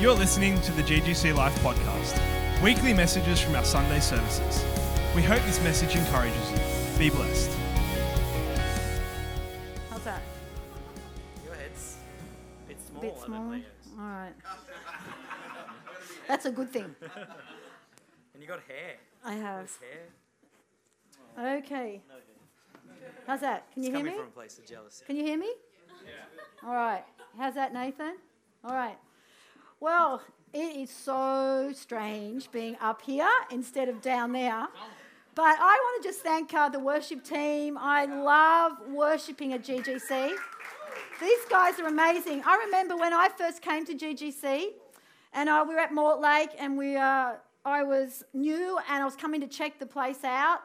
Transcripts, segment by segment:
You're listening to the GGC Life podcast, weekly messages from our Sunday services. We hope this message encourages you. Be blessed. How's that? Your head's a bit small. bit I small? don't. All right. That's a good thing. And you got hair. I have. There's hair. Okay. No hair. How's that? Can you It's hear me? from a place of jealousy. Can you hear me? Yeah. All right. How's that, Nathan? All right. Well, it is so strange being up here instead of down there. But I want to just thank uh, the worship team. I love worshipping at GGC. These guys are amazing. I remember when I first came to GGC, and uh, we were at Mortlake, and we, uh, I was new, and I was coming to check the place out.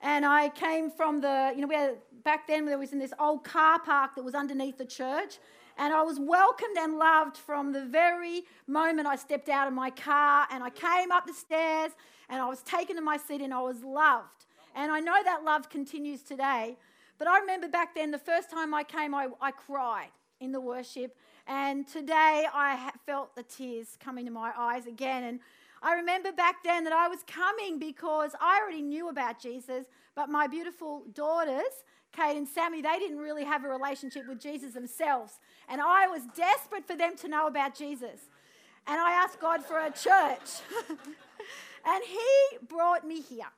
And I came from the, you know, we had, back then there was in this old car park that was underneath the church. And I was welcomed and loved from the very moment I stepped out of my car and I came up the stairs and I was taken to my seat and I was loved. And I know that love continues today. But I remember back then, the first time I came, I, I cried in the worship. And today I felt the tears coming to my eyes again. And I remember back then that I was coming because I already knew about Jesus, but my beautiful daughters, Kate and Sammy, they didn't really have a relationship with Jesus themselves. And I was desperate for them to know about Jesus. And I asked God for a church. and He brought me here.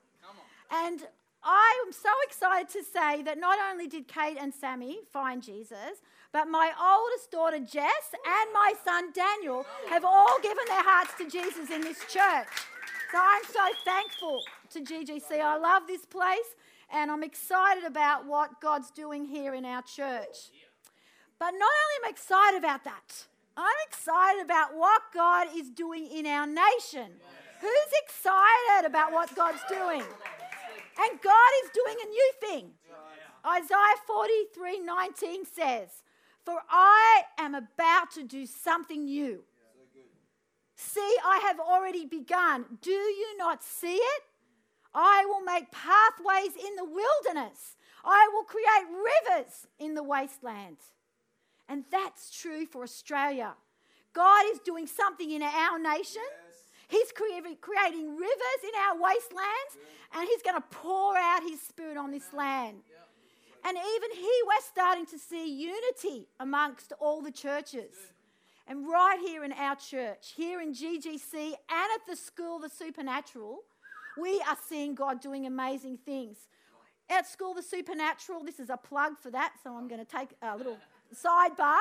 And I am so excited to say that not only did Kate and Sammy find Jesus, but my oldest daughter Jess and my son Daniel have all given their hearts to Jesus in this church. So I'm so thankful to GGC. I love this place and I'm excited about what God's doing here in our church. But not only am I excited about that, I'm excited about what God is doing in our nation. Who's excited about what God's doing? And God is doing a new thing. Isaiah 43 19 says, For I am about to do something new. See, I have already begun. Do you not see it? I will make pathways in the wilderness. I will create rivers in the wasteland. And that's true for Australia. God is doing something in our nation. He's creating rivers in our wastelands, and He's going to pour out His Spirit on this land. And even here, we're starting to see unity amongst all the churches. And right here in our church, here in GGC, and at the school, the Supernatural, we are seeing God doing amazing things. At school, the Supernatural, this is a plug for that, so I'm going to take a little sidebar.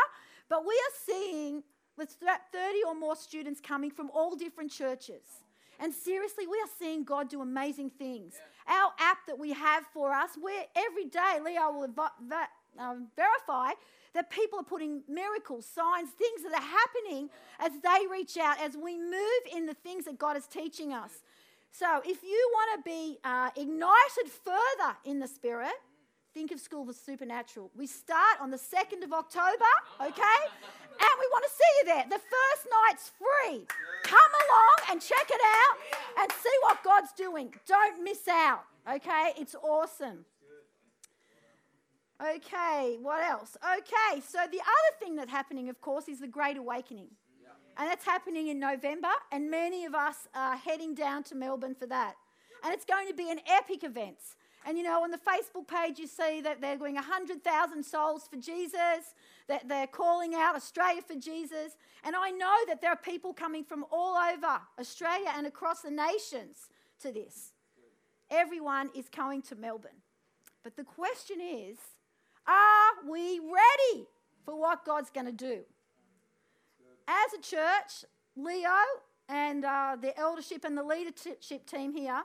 But we are seeing with 30 or more students coming from all different churches. And seriously, we are seeing God do amazing things. Our app that we have for us, where every day Leo will va- um, verify that people are putting miracles, signs, things that are happening as they reach out, as we move in the things that God is teaching us. So, if you want to be uh, ignited further in the Spirit, think of School the Supernatural. We start on the 2nd of October, okay? And we want to see you there. The first night's free. Come along and check it out and see what God's doing. Don't miss out, okay? It's awesome. Okay, what else? Okay, so the other thing that's happening, of course, is the Great Awakening. And that's happening in November, and many of us are heading down to Melbourne for that. And it's going to be an epic event. And you know, on the Facebook page, you see that they're going 100,000 souls for Jesus, that they're calling out Australia for Jesus. And I know that there are people coming from all over Australia and across the nations to this. Everyone is coming to Melbourne. But the question is are we ready for what God's going to do? As a church, Leo and uh, the eldership and the leadership team here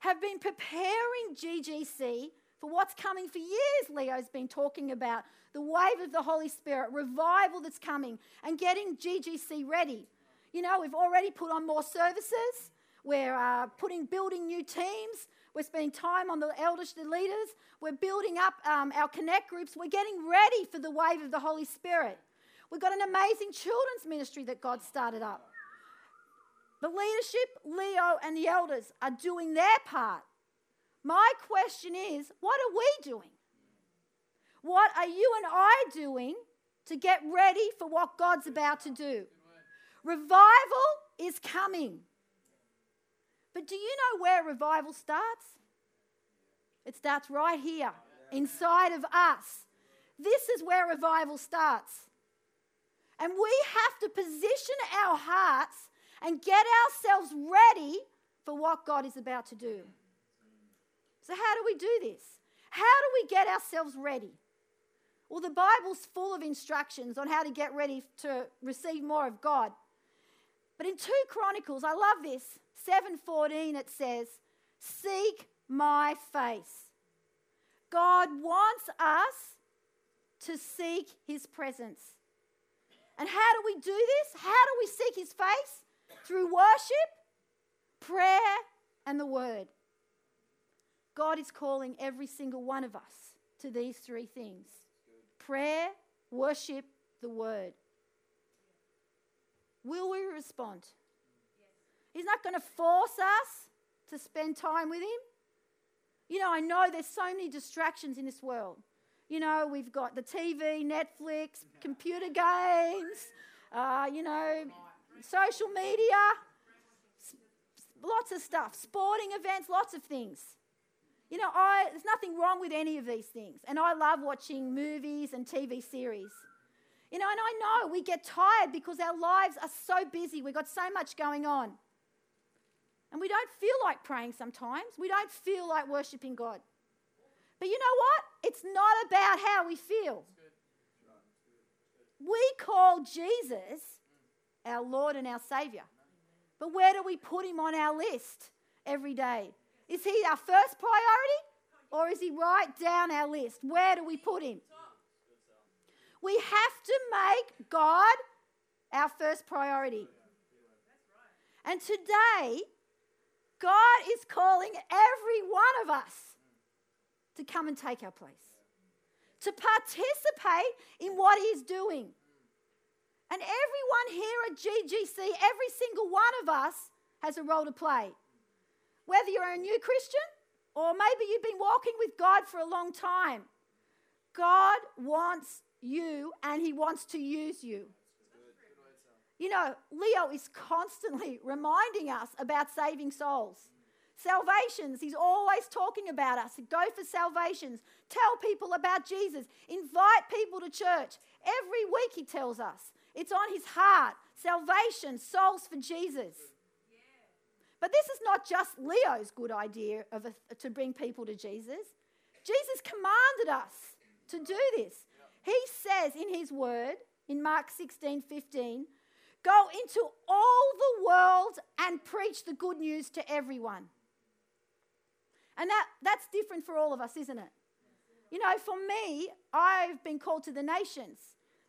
have been preparing GGC for what's coming for years. Leo's been talking about the wave of the Holy Spirit, revival that's coming, and getting GGC ready. You know, we've already put on more services. We're uh, putting, building new teams. We're spending time on the elders, the leaders. We're building up um, our connect groups. We're getting ready for the wave of the Holy Spirit. We've got an amazing children's ministry that God started up. The leadership, Leo, and the elders are doing their part. My question is what are we doing? What are you and I doing to get ready for what God's about to do? Revival is coming. But do you know where revival starts? It starts right here, inside of us. This is where revival starts. And we have to position our hearts and get ourselves ready for what God is about to do. So, how do we do this? How do we get ourselves ready? Well, the Bible's full of instructions on how to get ready to receive more of God. But in 2 Chronicles, I love this, 7:14 it says, "Seek my face." God wants us to seek his presence. And how do we do this? How do we seek his face? Through worship, prayer, and the word. God is calling every single one of us to these three things prayer, worship, the word. Will we respond? He's not going to force us to spend time with Him. You know, I know there's so many distractions in this world. You know, we've got the TV, Netflix, computer games, uh, you know, social media, lots of stuff, sporting events, lots of things. You know, I, there's nothing wrong with any of these things. And I love watching movies and TV series. You know, and I know we get tired because our lives are so busy. We've got so much going on. And we don't feel like praying sometimes. We don't feel like worshiping God. But you know what? It's not about how we feel. We call Jesus our Lord and our Savior. But where do we put him on our list every day? Is he our first priority or is he right down our list? Where do we put him? We have to make God our first priority. And today, God is calling every one of us to come and take our place, to participate in what He's doing. And everyone here at GGC, every single one of us has a role to play. Whether you're a new Christian or maybe you've been walking with God for a long time, God wants you and He wants to use you. You know, Leo is constantly reminding us about saving souls. Salvations, he's always talking about us. Go for salvations. Tell people about Jesus. Invite people to church. Every week he tells us. It's on his heart. Salvation, souls for Jesus. But this is not just Leo's good idea of a, to bring people to Jesus. Jesus commanded us to do this. He says in his word, in Mark 16 15, go into all the world and preach the good news to everyone. And that, that's different for all of us, isn't it? You know, for me, I've been called to the nations.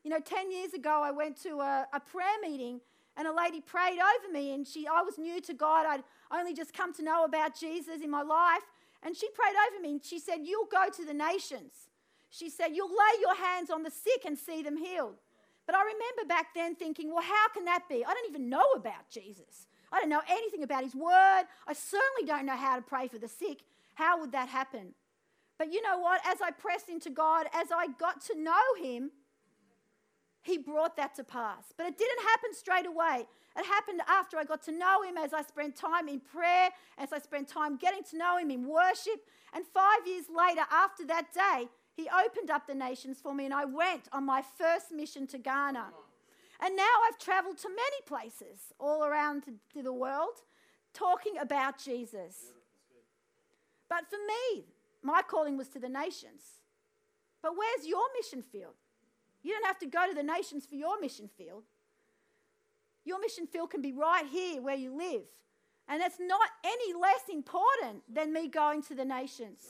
You know, 10 years ago, I went to a, a prayer meeting and a lady prayed over me, and she, I was new to God. I'd only just come to know about Jesus in my life. And she prayed over me and she said, You'll go to the nations. She said, You'll lay your hands on the sick and see them healed. But I remember back then thinking, Well, how can that be? I don't even know about Jesus. I don't know anything about his word. I certainly don't know how to pray for the sick. How would that happen? But you know what? As I pressed into God, as I got to know Him, He brought that to pass. But it didn't happen straight away. It happened after I got to know Him, as I spent time in prayer, as I spent time getting to know Him in worship. And five years later, after that day, He opened up the nations for me, and I went on my first mission to Ghana. And now I've traveled to many places all around the world talking about Jesus. But for me, my calling was to the nations. But where's your mission field? You don't have to go to the nations for your mission field. Your mission field can be right here where you live. And that's not any less important than me going to the nations.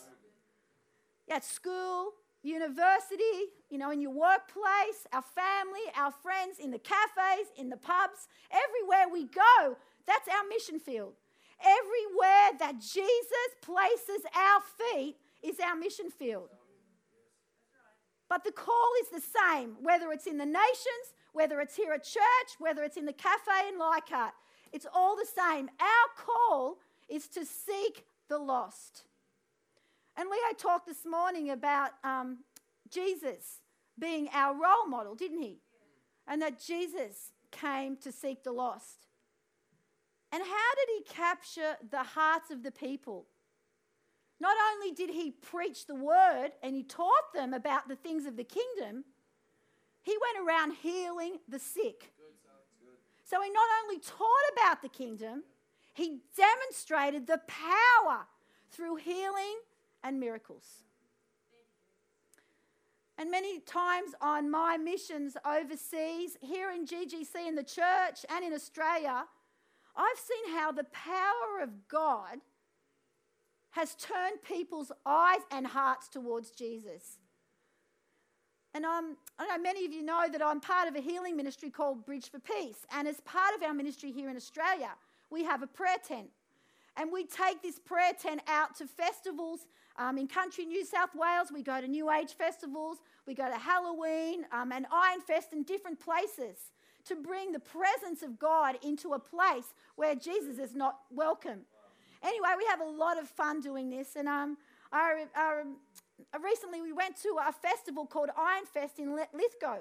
At school, university, you know, in your workplace, our family, our friends, in the cafes, in the pubs, everywhere we go, that's our mission field. Everywhere that Jesus places our feet is our mission field. But the call is the same, whether it's in the nations, whether it's here at church, whether it's in the cafe in Leichhardt. It's all the same. Our call is to seek the lost. And Leo talked this morning about um, Jesus being our role model, didn't he? And that Jesus came to seek the lost. And how did he capture the hearts of the people? Not only did he preach the word and he taught them about the things of the kingdom, he went around healing the sick. So he not only taught about the kingdom, he demonstrated the power through healing and miracles. And many times on my missions overseas, here in GGC in the church and in Australia, I've seen how the power of God has turned people's eyes and hearts towards Jesus. And um, I know many of you know that I'm part of a healing ministry called Bridge for Peace. And as part of our ministry here in Australia, we have a prayer tent. And we take this prayer tent out to festivals um, in country New South Wales. We go to New Age festivals, we go to Halloween um, and Iron Fest and different places to bring the presence of God into a place where Jesus is not welcome. Anyway, we have a lot of fun doing this. And um, I, recently we went to a festival called Iron Fest in Lithgow.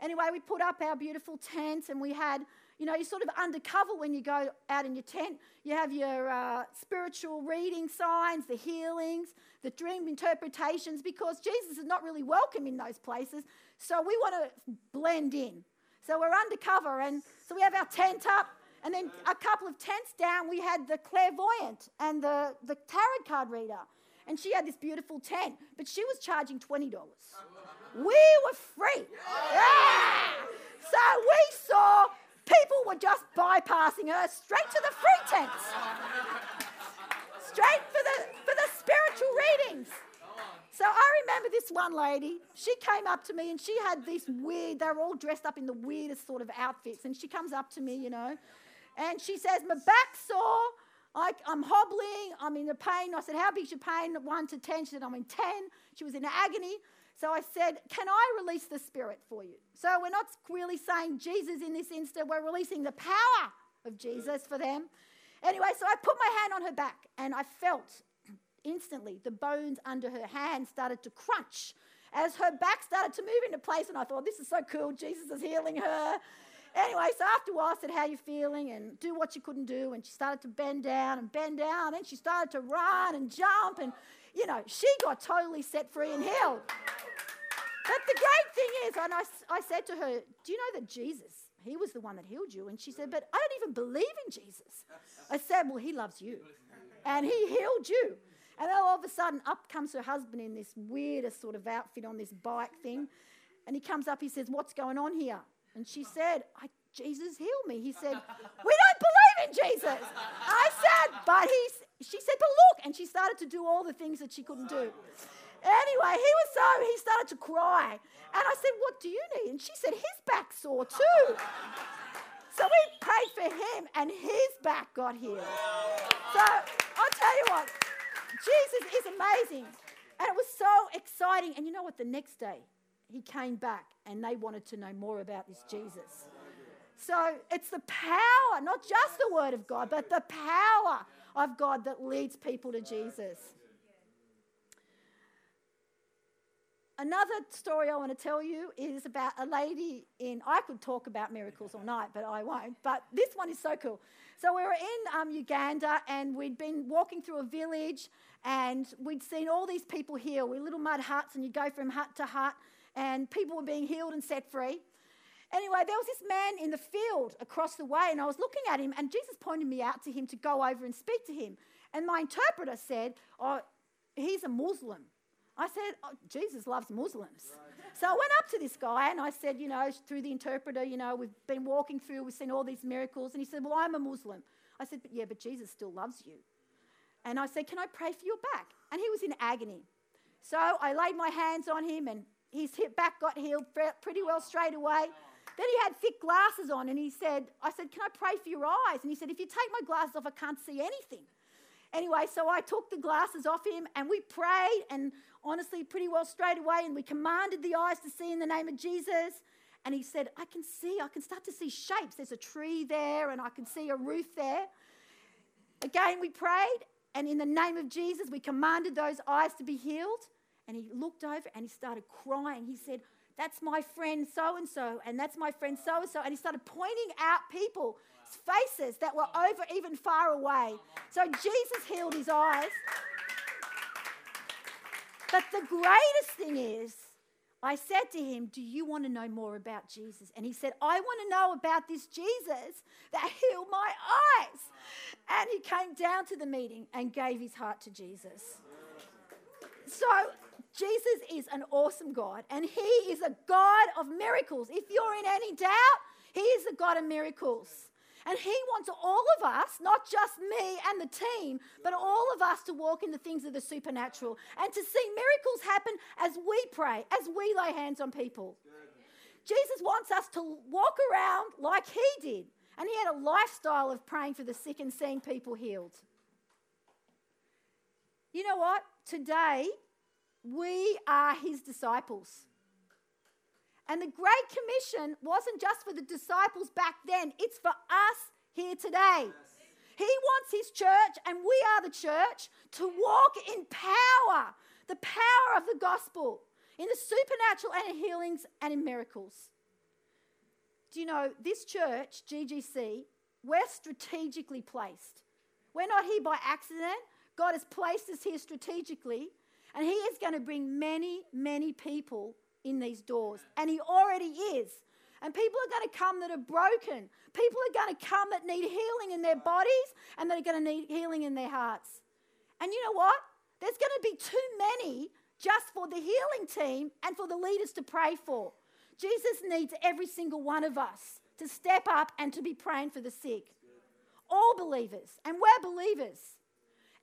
Anyway, we put up our beautiful tent and we had, you know, you're sort of undercover when you go out in your tent. You have your uh, spiritual reading signs, the healings, the dream interpretations, because Jesus is not really welcome in those places. So we want to blend in. So we're undercover and so we have our tent up. And then a couple of tents down, we had the clairvoyant and the, the tarot card reader. And she had this beautiful tent, but she was charging $20. We were free. Yeah. So we saw people were just bypassing her straight to the free tents. Straight for the, for the spiritual readings. So I remember this one lady, she came up to me and she had this weird, they were all dressed up in the weirdest sort of outfits. And she comes up to me, you know, and she says, My back's sore. I, am hobbling. I'm in a pain. I said, How big's your pain? One to 10. She said, I'm in 10. She was in agony. So I said, Can I release the Spirit for you? So we're not really saying Jesus in this instant. We're releasing the power of Jesus for them. Anyway, so I put my hand on her back and I felt instantly the bones under her hand started to crunch as her back started to move into place. And I thought, This is so cool. Jesus is healing her. Anyway, so after a while, I said, How you feeling? And do what you couldn't do. And she started to bend down and bend down. And then she started to run and jump. And, you know, she got totally set free and healed. But the great thing is, and I, I said to her, Do you know that Jesus, he was the one that healed you? And she said, But I don't even believe in Jesus. I said, Well, he loves you. And he healed you. And then all of a sudden, up comes her husband in this weirdest sort of outfit on this bike thing. And he comes up, he says, What's going on here? And she said, Jesus healed me. He said, We don't believe in Jesus. I said, But he, she said, But look. And she started to do all the things that she couldn't do. Anyway, he was so, he started to cry. And I said, What do you need? And she said, His back sore too. So we prayed for him, and his back got healed. So I'll tell you what, Jesus is amazing. And it was so exciting. And you know what? The next day, he came back and they wanted to know more about this Jesus. So it's the power, not just the word of God, but the power of God that leads people to Jesus. Another story I want to tell you is about a lady in, I could talk about miracles all night, but I won't. But this one is so cool. So we were in um, Uganda and we'd been walking through a village and we'd seen all these people heal. We little mud huts and you'd go from hut to hut and people were being healed and set free. Anyway, there was this man in the field across the way, and I was looking at him, and Jesus pointed me out to him to go over and speak to him. And my interpreter said, Oh, he's a Muslim. I said, oh, Jesus loves Muslims. Right. So I went up to this guy and I said, You know, through the interpreter, you know, we've been walking through, we've seen all these miracles. And he said, Well, I'm a Muslim. I said, But yeah, but Jesus still loves you. And I said, Can I pray for your back? And he was in agony. So I laid my hands on him and his back got healed pretty well straight away. Then he had thick glasses on and he said, I said, Can I pray for your eyes? And he said, If you take my glasses off, I can't see anything. Anyway, so I took the glasses off him and we prayed and honestly, pretty well straight away, and we commanded the eyes to see in the name of Jesus. And he said, I can see, I can start to see shapes. There's a tree there, and I can see a roof there. Again, we prayed, and in the name of Jesus, we commanded those eyes to be healed. And he looked over and he started crying. He said, That's my friend so and so, and that's my friend so and so. And he started pointing out people's faces that were over even far away. So Jesus healed his eyes. But the greatest thing is, I said to him, Do you want to know more about Jesus? And he said, I want to know about this Jesus that healed my eyes. And he came down to the meeting and gave his heart to Jesus. So, Jesus is an awesome God, and he is a God of miracles. If you're in any doubt, he is the God of miracles. And He wants all of us, not just me and the team, but all of us to walk in the things of the supernatural and to see miracles happen as we pray, as we lay hands on people. Jesus wants us to walk around like He did. And He had a lifestyle of praying for the sick and seeing people healed. You know what? Today, we are His disciples. And the Great Commission wasn't just for the disciples back then, it's for us here today. He wants his church, and we are the church, to walk in power, the power of the gospel, in the supernatural and in healings and in miracles. Do you know, this church, GGC, we're strategically placed. We're not here by accident. God has placed us here strategically, and He is going to bring many, many people in these doors. And He already is. And people are going to come that are broken. People are going to come that need healing in their bodies and that are going to need healing in their hearts. And you know what? There's going to be too many just for the healing team and for the leaders to pray for. Jesus needs every single one of us to step up and to be praying for the sick. All believers, and we're believers.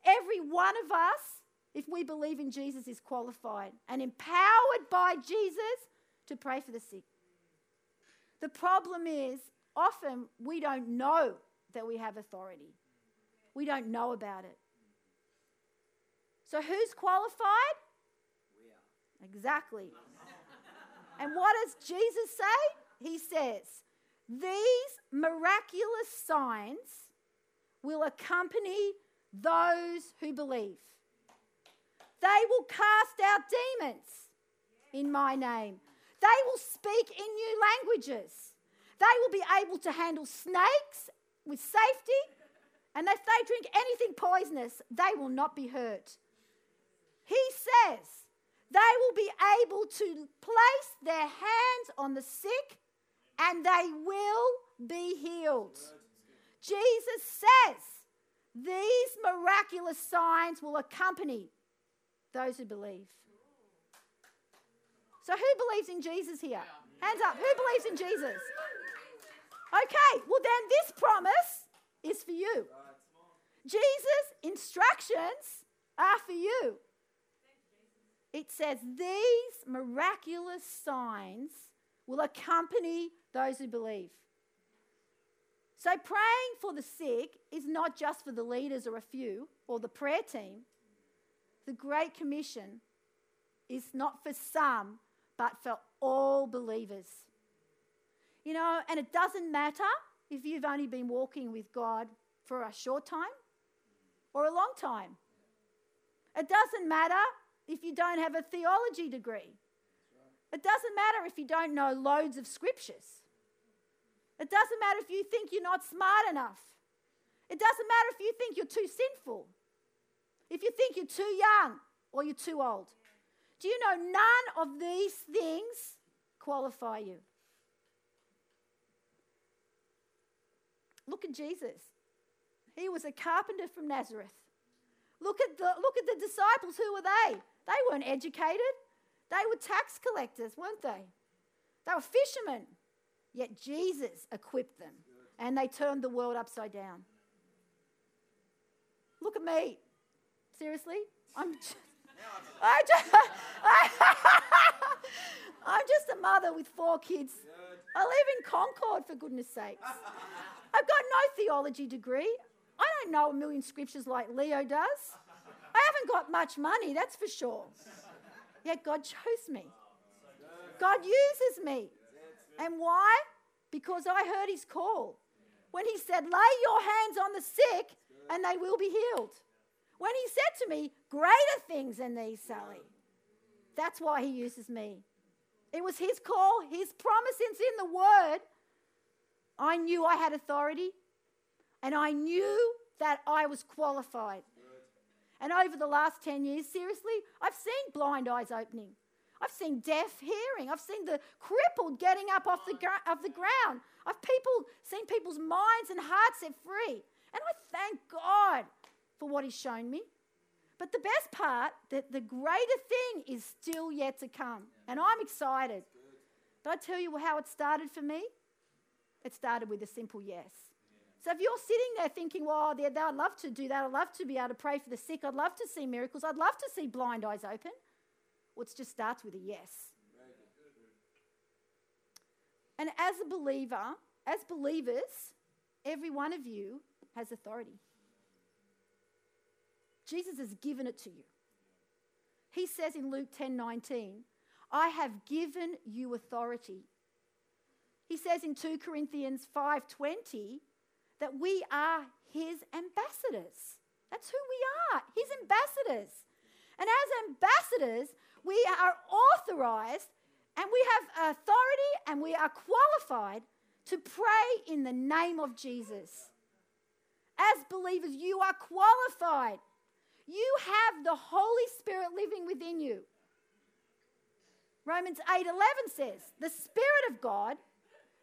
Every one of us if we believe in Jesus, is qualified and empowered by Jesus to pray for the sick. The problem is, often we don't know that we have authority, we don't know about it. So, who's qualified? We are. Exactly. and what does Jesus say? He says, These miraculous signs will accompany those who believe. They will cast out demons in my name. They will speak in new languages. They will be able to handle snakes with safety. And if they drink anything poisonous, they will not be hurt. He says they will be able to place their hands on the sick and they will be healed. Jesus says these miraculous signs will accompany those who believe. So, who believes in Jesus here? Hands up. Who believes in Jesus? Okay, well, then this promise is for you. Jesus' instructions are for you. It says, These miraculous signs will accompany those who believe. So, praying for the sick is not just for the leaders or a few or the prayer team the Great Commission is not for some, but for all believers. You know, and it doesn't matter if you've only been walking with God for a short time or a long time. It doesn't matter if you don't have a theology degree. It doesn't matter if you don't know loads of scriptures. It doesn't matter if you think you're not smart enough. It doesn't matter if you think you're too sinful if you think you're too young or you're too old. Do you know none of these things qualify you? Look at Jesus. He was a carpenter from Nazareth. Look at the, look at the disciples. Who were they? They weren't educated. They were tax collectors, weren't they? They were fishermen. Yet Jesus equipped them and they turned the world upside down. Look at me. Seriously? I'm just, I just, I'm just a mother with four kids. I live in Concord, for goodness sakes. I've got no theology degree. I don't know a million scriptures like Leo does. I haven't got much money, that's for sure. Yet God chose me. God uses me. And why? Because I heard his call. When he said, Lay your hands on the sick and they will be healed. When he said to me, Greater things than these, Sally. That's why he uses me. It was His call, His promise is in the Word. I knew I had authority and I knew that I was qualified. And over the last 10 years, seriously, I've seen blind eyes opening. I've seen deaf hearing. I've seen the crippled getting up off the, gr- off the ground. I've people, seen people's minds and hearts set free. And I thank God for what He's shown me. But the best part, that the greater thing is still yet to come. And I'm excited. But I tell you how it started for me? It started with a simple yes. So if you're sitting there thinking, well, I'd love to do that, I'd love to be able to pray for the sick, I'd love to see miracles, I'd love to see blind eyes open, well, it just starts with a yes. And as a believer, as believers, every one of you has authority. Jesus has given it to you. He says in Luke 10 19, I have given you authority. He says in 2 Corinthians 5:20 that we are his ambassadors. That's who we are, his ambassadors. And as ambassadors, we are authorized and we have authority and we are qualified to pray in the name of Jesus. As believers, you are qualified. You have the Holy Spirit living within you. Romans 8:11 says, "The Spirit of God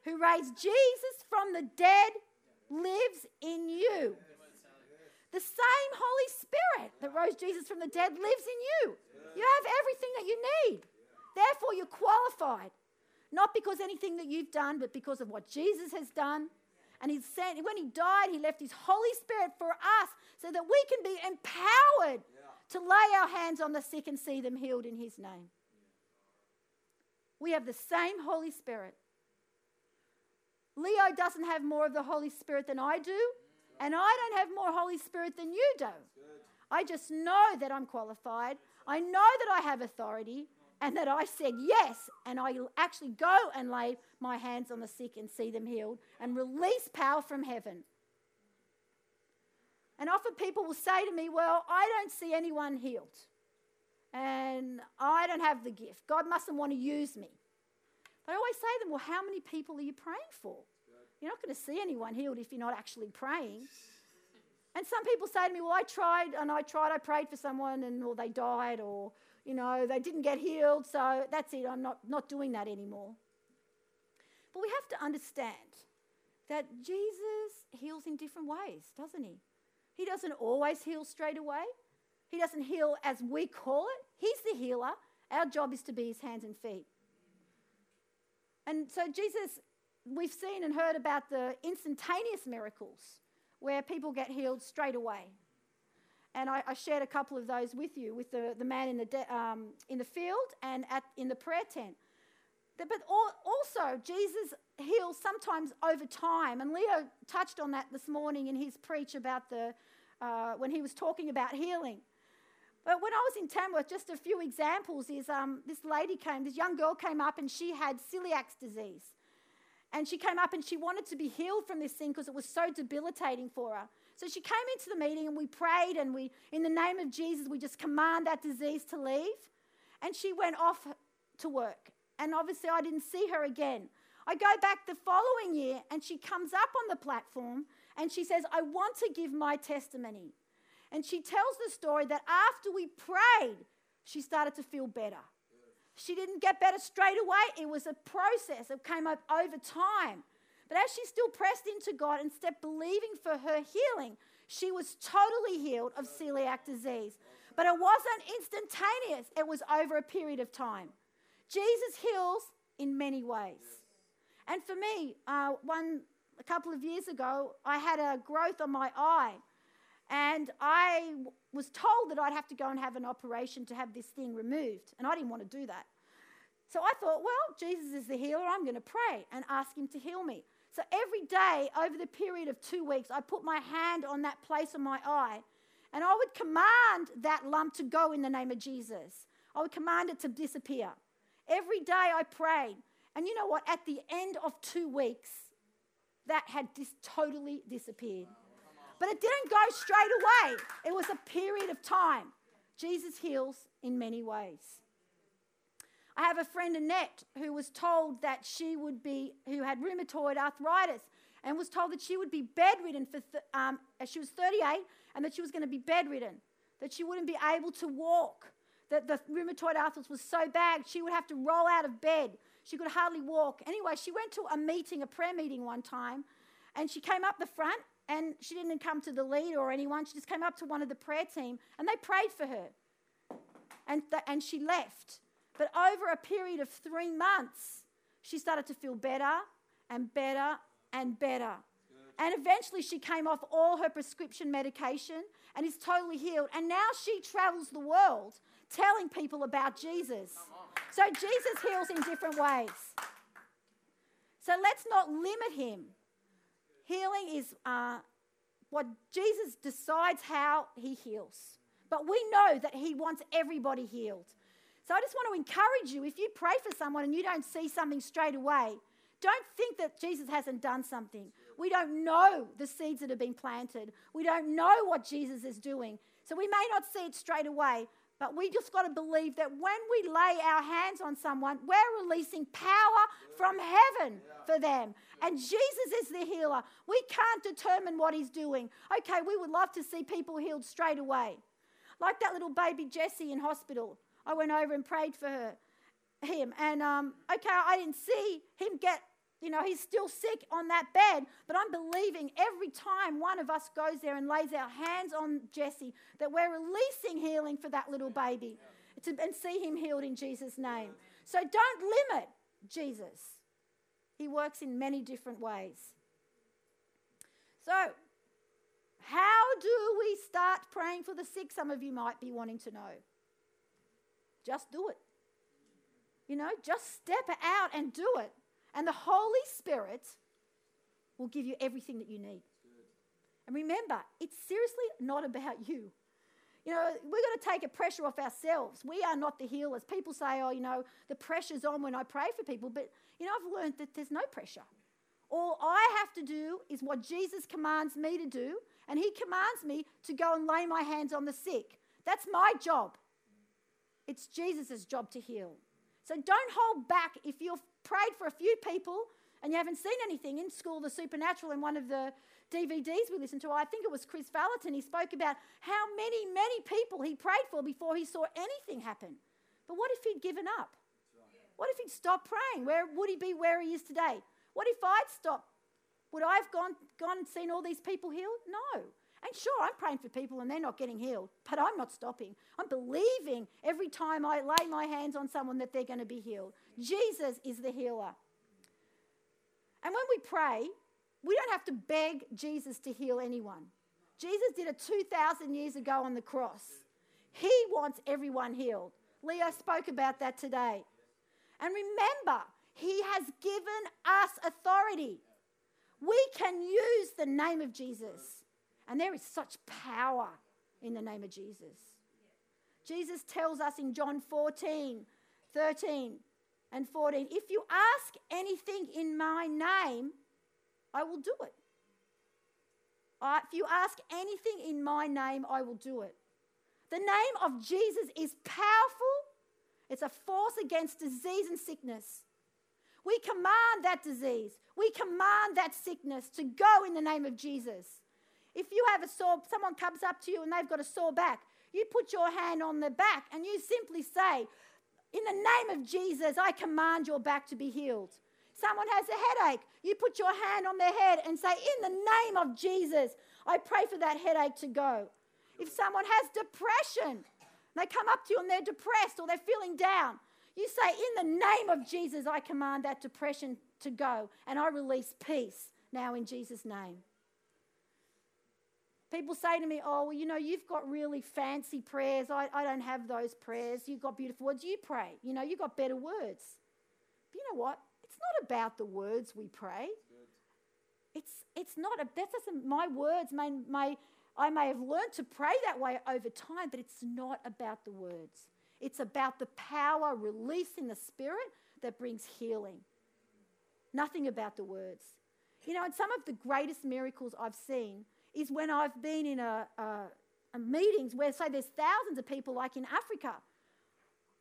who raised Jesus from the dead lives in you." The same Holy Spirit that rose Jesus from the dead lives in you. You have everything that you need. Therefore, you're qualified. Not because anything that you've done, but because of what Jesus has done. And he sent, when he died, he left his Holy Spirit for us so that we can be empowered yeah. to lay our hands on the sick and see them healed in his name. We have the same Holy Spirit. Leo doesn't have more of the Holy Spirit than I do, and I don't have more Holy Spirit than you do. I just know that I'm qualified. I know that I have authority and that I said yes, and I actually go and lay my hands on the sick and see them healed and release power from heaven. And often people will say to me, Well, I don't see anyone healed, and I don't have the gift. God mustn't want to use me. But I always say to them, Well, how many people are you praying for? You're not going to see anyone healed if you're not actually praying. And some people say to me, Well, I tried and I tried, I prayed for someone and or they died or, you know, they didn't get healed, so that's it, I'm not, not doing that anymore. But we have to understand that Jesus heals in different ways, doesn't he? He doesn't always heal straight away. He doesn't heal as we call it. He's the healer. Our job is to be his hands and feet. And so, Jesus, we've seen and heard about the instantaneous miracles where people get healed straight away. And I, I shared a couple of those with you, with the, the man in the, de- um, in the field and at, in the prayer tent. But also, Jesus heals sometimes over time. And Leo touched on that this morning in his preach about the, uh, when he was talking about healing. But when I was in Tamworth, just a few examples is um, this lady came, this young girl came up and she had celiac disease. And she came up and she wanted to be healed from this thing because it was so debilitating for her. So she came into the meeting and we prayed and we, in the name of Jesus, we just command that disease to leave. And she went off to work. And obviously, I didn't see her again. I go back the following year and she comes up on the platform and she says, I want to give my testimony. And she tells the story that after we prayed, she started to feel better. She didn't get better straight away. It was a process. It came up over time. But as she still pressed into God and stepped believing for her healing, she was totally healed of celiac disease. But it wasn't instantaneous, it was over a period of time. Jesus heals in many ways. And for me, uh, one a couple of years ago, I had a growth on my eye. And I was told that I'd have to go and have an operation to have this thing removed. And I didn't want to do that. So I thought, well, Jesus is the healer. I'm going to pray and ask him to heal me. So every day over the period of two weeks, I put my hand on that place on my eye and I would command that lump to go in the name of Jesus. I would command it to disappear. Every day I prayed. And you know what? At the end of two weeks, that had dis- totally disappeared. But it didn't go straight away, it was a period of time. Jesus heals in many ways. I have a friend, Annette, who was told that she would be, who had rheumatoid arthritis, and was told that she would be bedridden for, th- um, she was 38, and that she was going to be bedridden, that she wouldn't be able to walk, that the rheumatoid arthritis was so bad she would have to roll out of bed. She could hardly walk. Anyway, she went to a meeting, a prayer meeting one time, and she came up the front, and she didn't come to the leader or anyone. She just came up to one of the prayer team, and they prayed for her. And, th- and she left. But over a period of three months, she started to feel better and better and better. And eventually, she came off all her prescription medication and is totally healed. And now she travels the world telling people about Jesus. So, Jesus heals in different ways. So, let's not limit him. Healing is uh, what Jesus decides how he heals. But we know that he wants everybody healed. So I just want to encourage you if you pray for someone and you don't see something straight away, don't think that Jesus hasn't done something. We don't know the seeds that have been planted, we don't know what Jesus is doing. So we may not see it straight away, but we just got to believe that when we lay our hands on someone, we're releasing power from heaven for them. And Jesus is the healer. We can't determine what he's doing. Okay, we would love to see people healed straight away. Like that little baby Jesse in hospital. I went over and prayed for her, him. And um, okay, I didn't see him get, you know, he's still sick on that bed, but I'm believing every time one of us goes there and lays our hands on Jesse that we're releasing healing for that little baby to, and see him healed in Jesus' name. So don't limit Jesus. He works in many different ways. So, how do we start praying for the sick? Some of you might be wanting to know. Just do it. You know, just step out and do it. And the Holy Spirit will give you everything that you need. And remember, it's seriously not about you. You know, we've got to take a pressure off ourselves. We are not the healers. People say, oh, you know, the pressure's on when I pray for people. But, you know, I've learned that there's no pressure. All I have to do is what Jesus commands me to do, and He commands me to go and lay my hands on the sick. That's my job. It's Jesus' job to heal. So don't hold back. If you've prayed for a few people and you haven't seen anything in School the Supernatural in one of the DVDs we listened to, I think it was Kris Vallotton, he spoke about how many, many people he prayed for before he saw anything happen. But what if he'd given up? What if he'd stopped praying? Where would he be where he is today? What if I'd stopped? Would I have gone, gone and seen all these people healed? No. And sure, I'm praying for people and they're not getting healed, but I'm not stopping. I'm believing every time I lay my hands on someone that they're going to be healed. Jesus is the healer. And when we pray, we don't have to beg Jesus to heal anyone. Jesus did it 2,000 years ago on the cross. He wants everyone healed. Leo spoke about that today. And remember, He has given us authority. We can use the name of Jesus. And there is such power in the name of Jesus. Jesus tells us in John 14, 13, and 14 if you ask anything in my name, I will do it. If you ask anything in my name, I will do it. The name of Jesus is powerful, it's a force against disease and sickness. We command that disease, we command that sickness to go in the name of Jesus. If you have a sore, someone comes up to you and they've got a sore back, you put your hand on their back and you simply say, In the name of Jesus, I command your back to be healed. Someone has a headache, you put your hand on their head and say, In the name of Jesus, I pray for that headache to go. If someone has depression, they come up to you and they're depressed or they're feeling down, you say, In the name of Jesus, I command that depression to go and I release peace now in Jesus' name. People say to me, Oh, well, you know, you've got really fancy prayers. I, I don't have those prayers. You've got beautiful words. You pray. You know, you've got better words. But you know what? It's not about the words we pray. It's, it's not, a, that doesn't, my words may, may, I may have learned to pray that way over time, but it's not about the words. It's about the power released in the Spirit that brings healing. Nothing about the words. You know, and some of the greatest miracles I've seen is when I've been in a, a, a meetings where, say, there's thousands of people, like in Africa.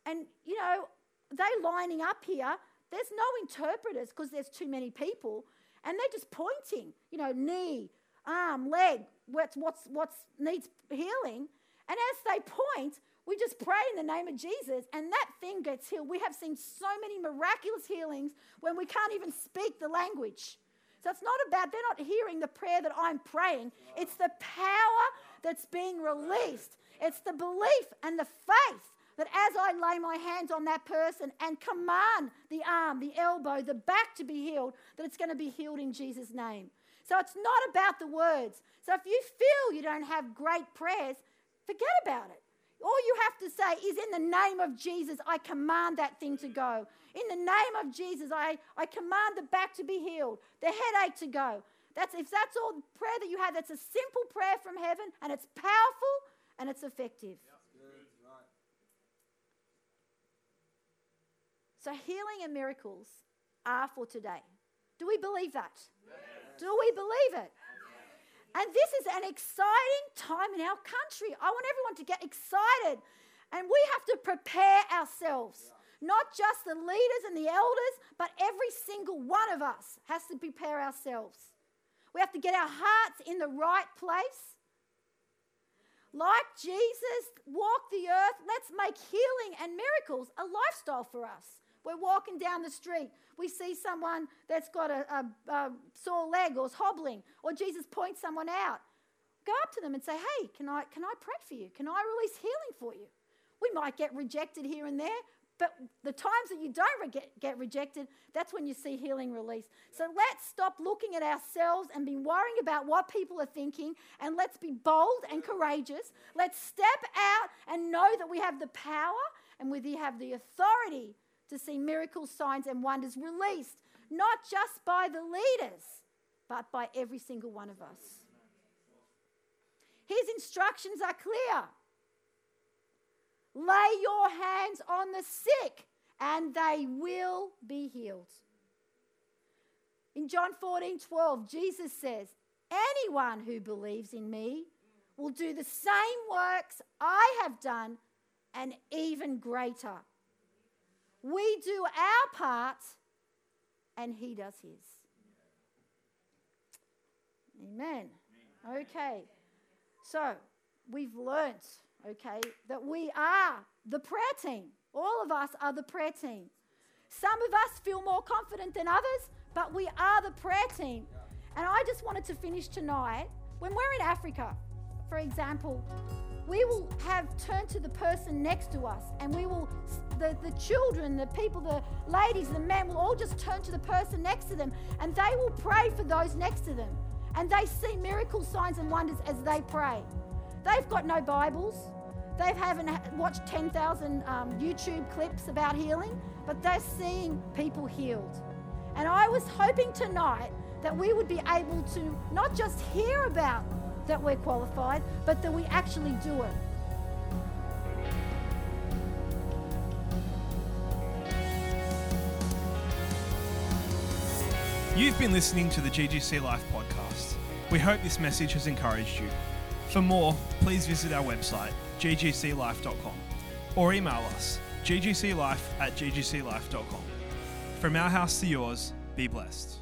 And, you know, they lining up here. There's no interpreters because there's too many people, and they're just pointing. You know, knee, arm, leg, what's what's what's needs healing. And as they point, we just pray in the name of Jesus, and that thing gets healed. We have seen so many miraculous healings when we can't even speak the language. So it's not about, they're not hearing the prayer that I'm praying. It's the power that's being released. It's the belief and the faith that as I lay my hands on that person and command the arm, the elbow, the back to be healed, that it's going to be healed in Jesus' name. So it's not about the words. So if you feel you don't have great prayers, forget about it. All you have to say is, In the name of Jesus, I command that thing to go. In the name of Jesus, I, I command the back to be healed, the headache to go. That's, if that's all the prayer that you have, that's a simple prayer from heaven, and it's powerful and it's effective. So, healing and miracles are for today. Do we believe that? Yes. Do we believe it? And this is an exciting time in our country. I want everyone to get excited. And we have to prepare ourselves. Not just the leaders and the elders, but every single one of us has to prepare ourselves. We have to get our hearts in the right place. Like Jesus walked the earth, let's make healing and miracles a lifestyle for us. We're walking down the street. We see someone that's got a, a, a sore leg or is hobbling, or Jesus points someone out. Go up to them and say, Hey, can I, can I pray for you? Can I release healing for you? We might get rejected here and there, but the times that you don't get, get rejected, that's when you see healing release. So let's stop looking at ourselves and be worrying about what people are thinking, and let's be bold and courageous. Let's step out and know that we have the power and we have the authority to see miracles, signs, and wonders released, not just by the leaders, but by every single one of us. His instructions are clear lay your hands on the sick, and they will be healed. In John 14 12, Jesus says, Anyone who believes in me will do the same works I have done and even greater we do our part, and He does His. Amen. Okay. So we've learnt, okay, that we are the prayer team. All of us are the prayer team. Some of us feel more confident than others, but we are the prayer team. And I just wanted to finish tonight. When we're in Africa, for example, we will have turned to the person next to us and we will the, the children the people the ladies the men will all just turn to the person next to them and they will pray for those next to them. And they see miracle signs and wonders as they pray. They've got no bibles. They haven't watched 10,000 um, YouTube clips about healing, but they're seeing people healed. And I was hoping tonight that we would be able to not just hear about that we're qualified, but that we actually do it. You've been listening to the GGC Life podcast. We hope this message has encouraged you. For more, please visit our website, ggclife.com, or email us, ggclife at ggclife.com. From our house to yours, be blessed.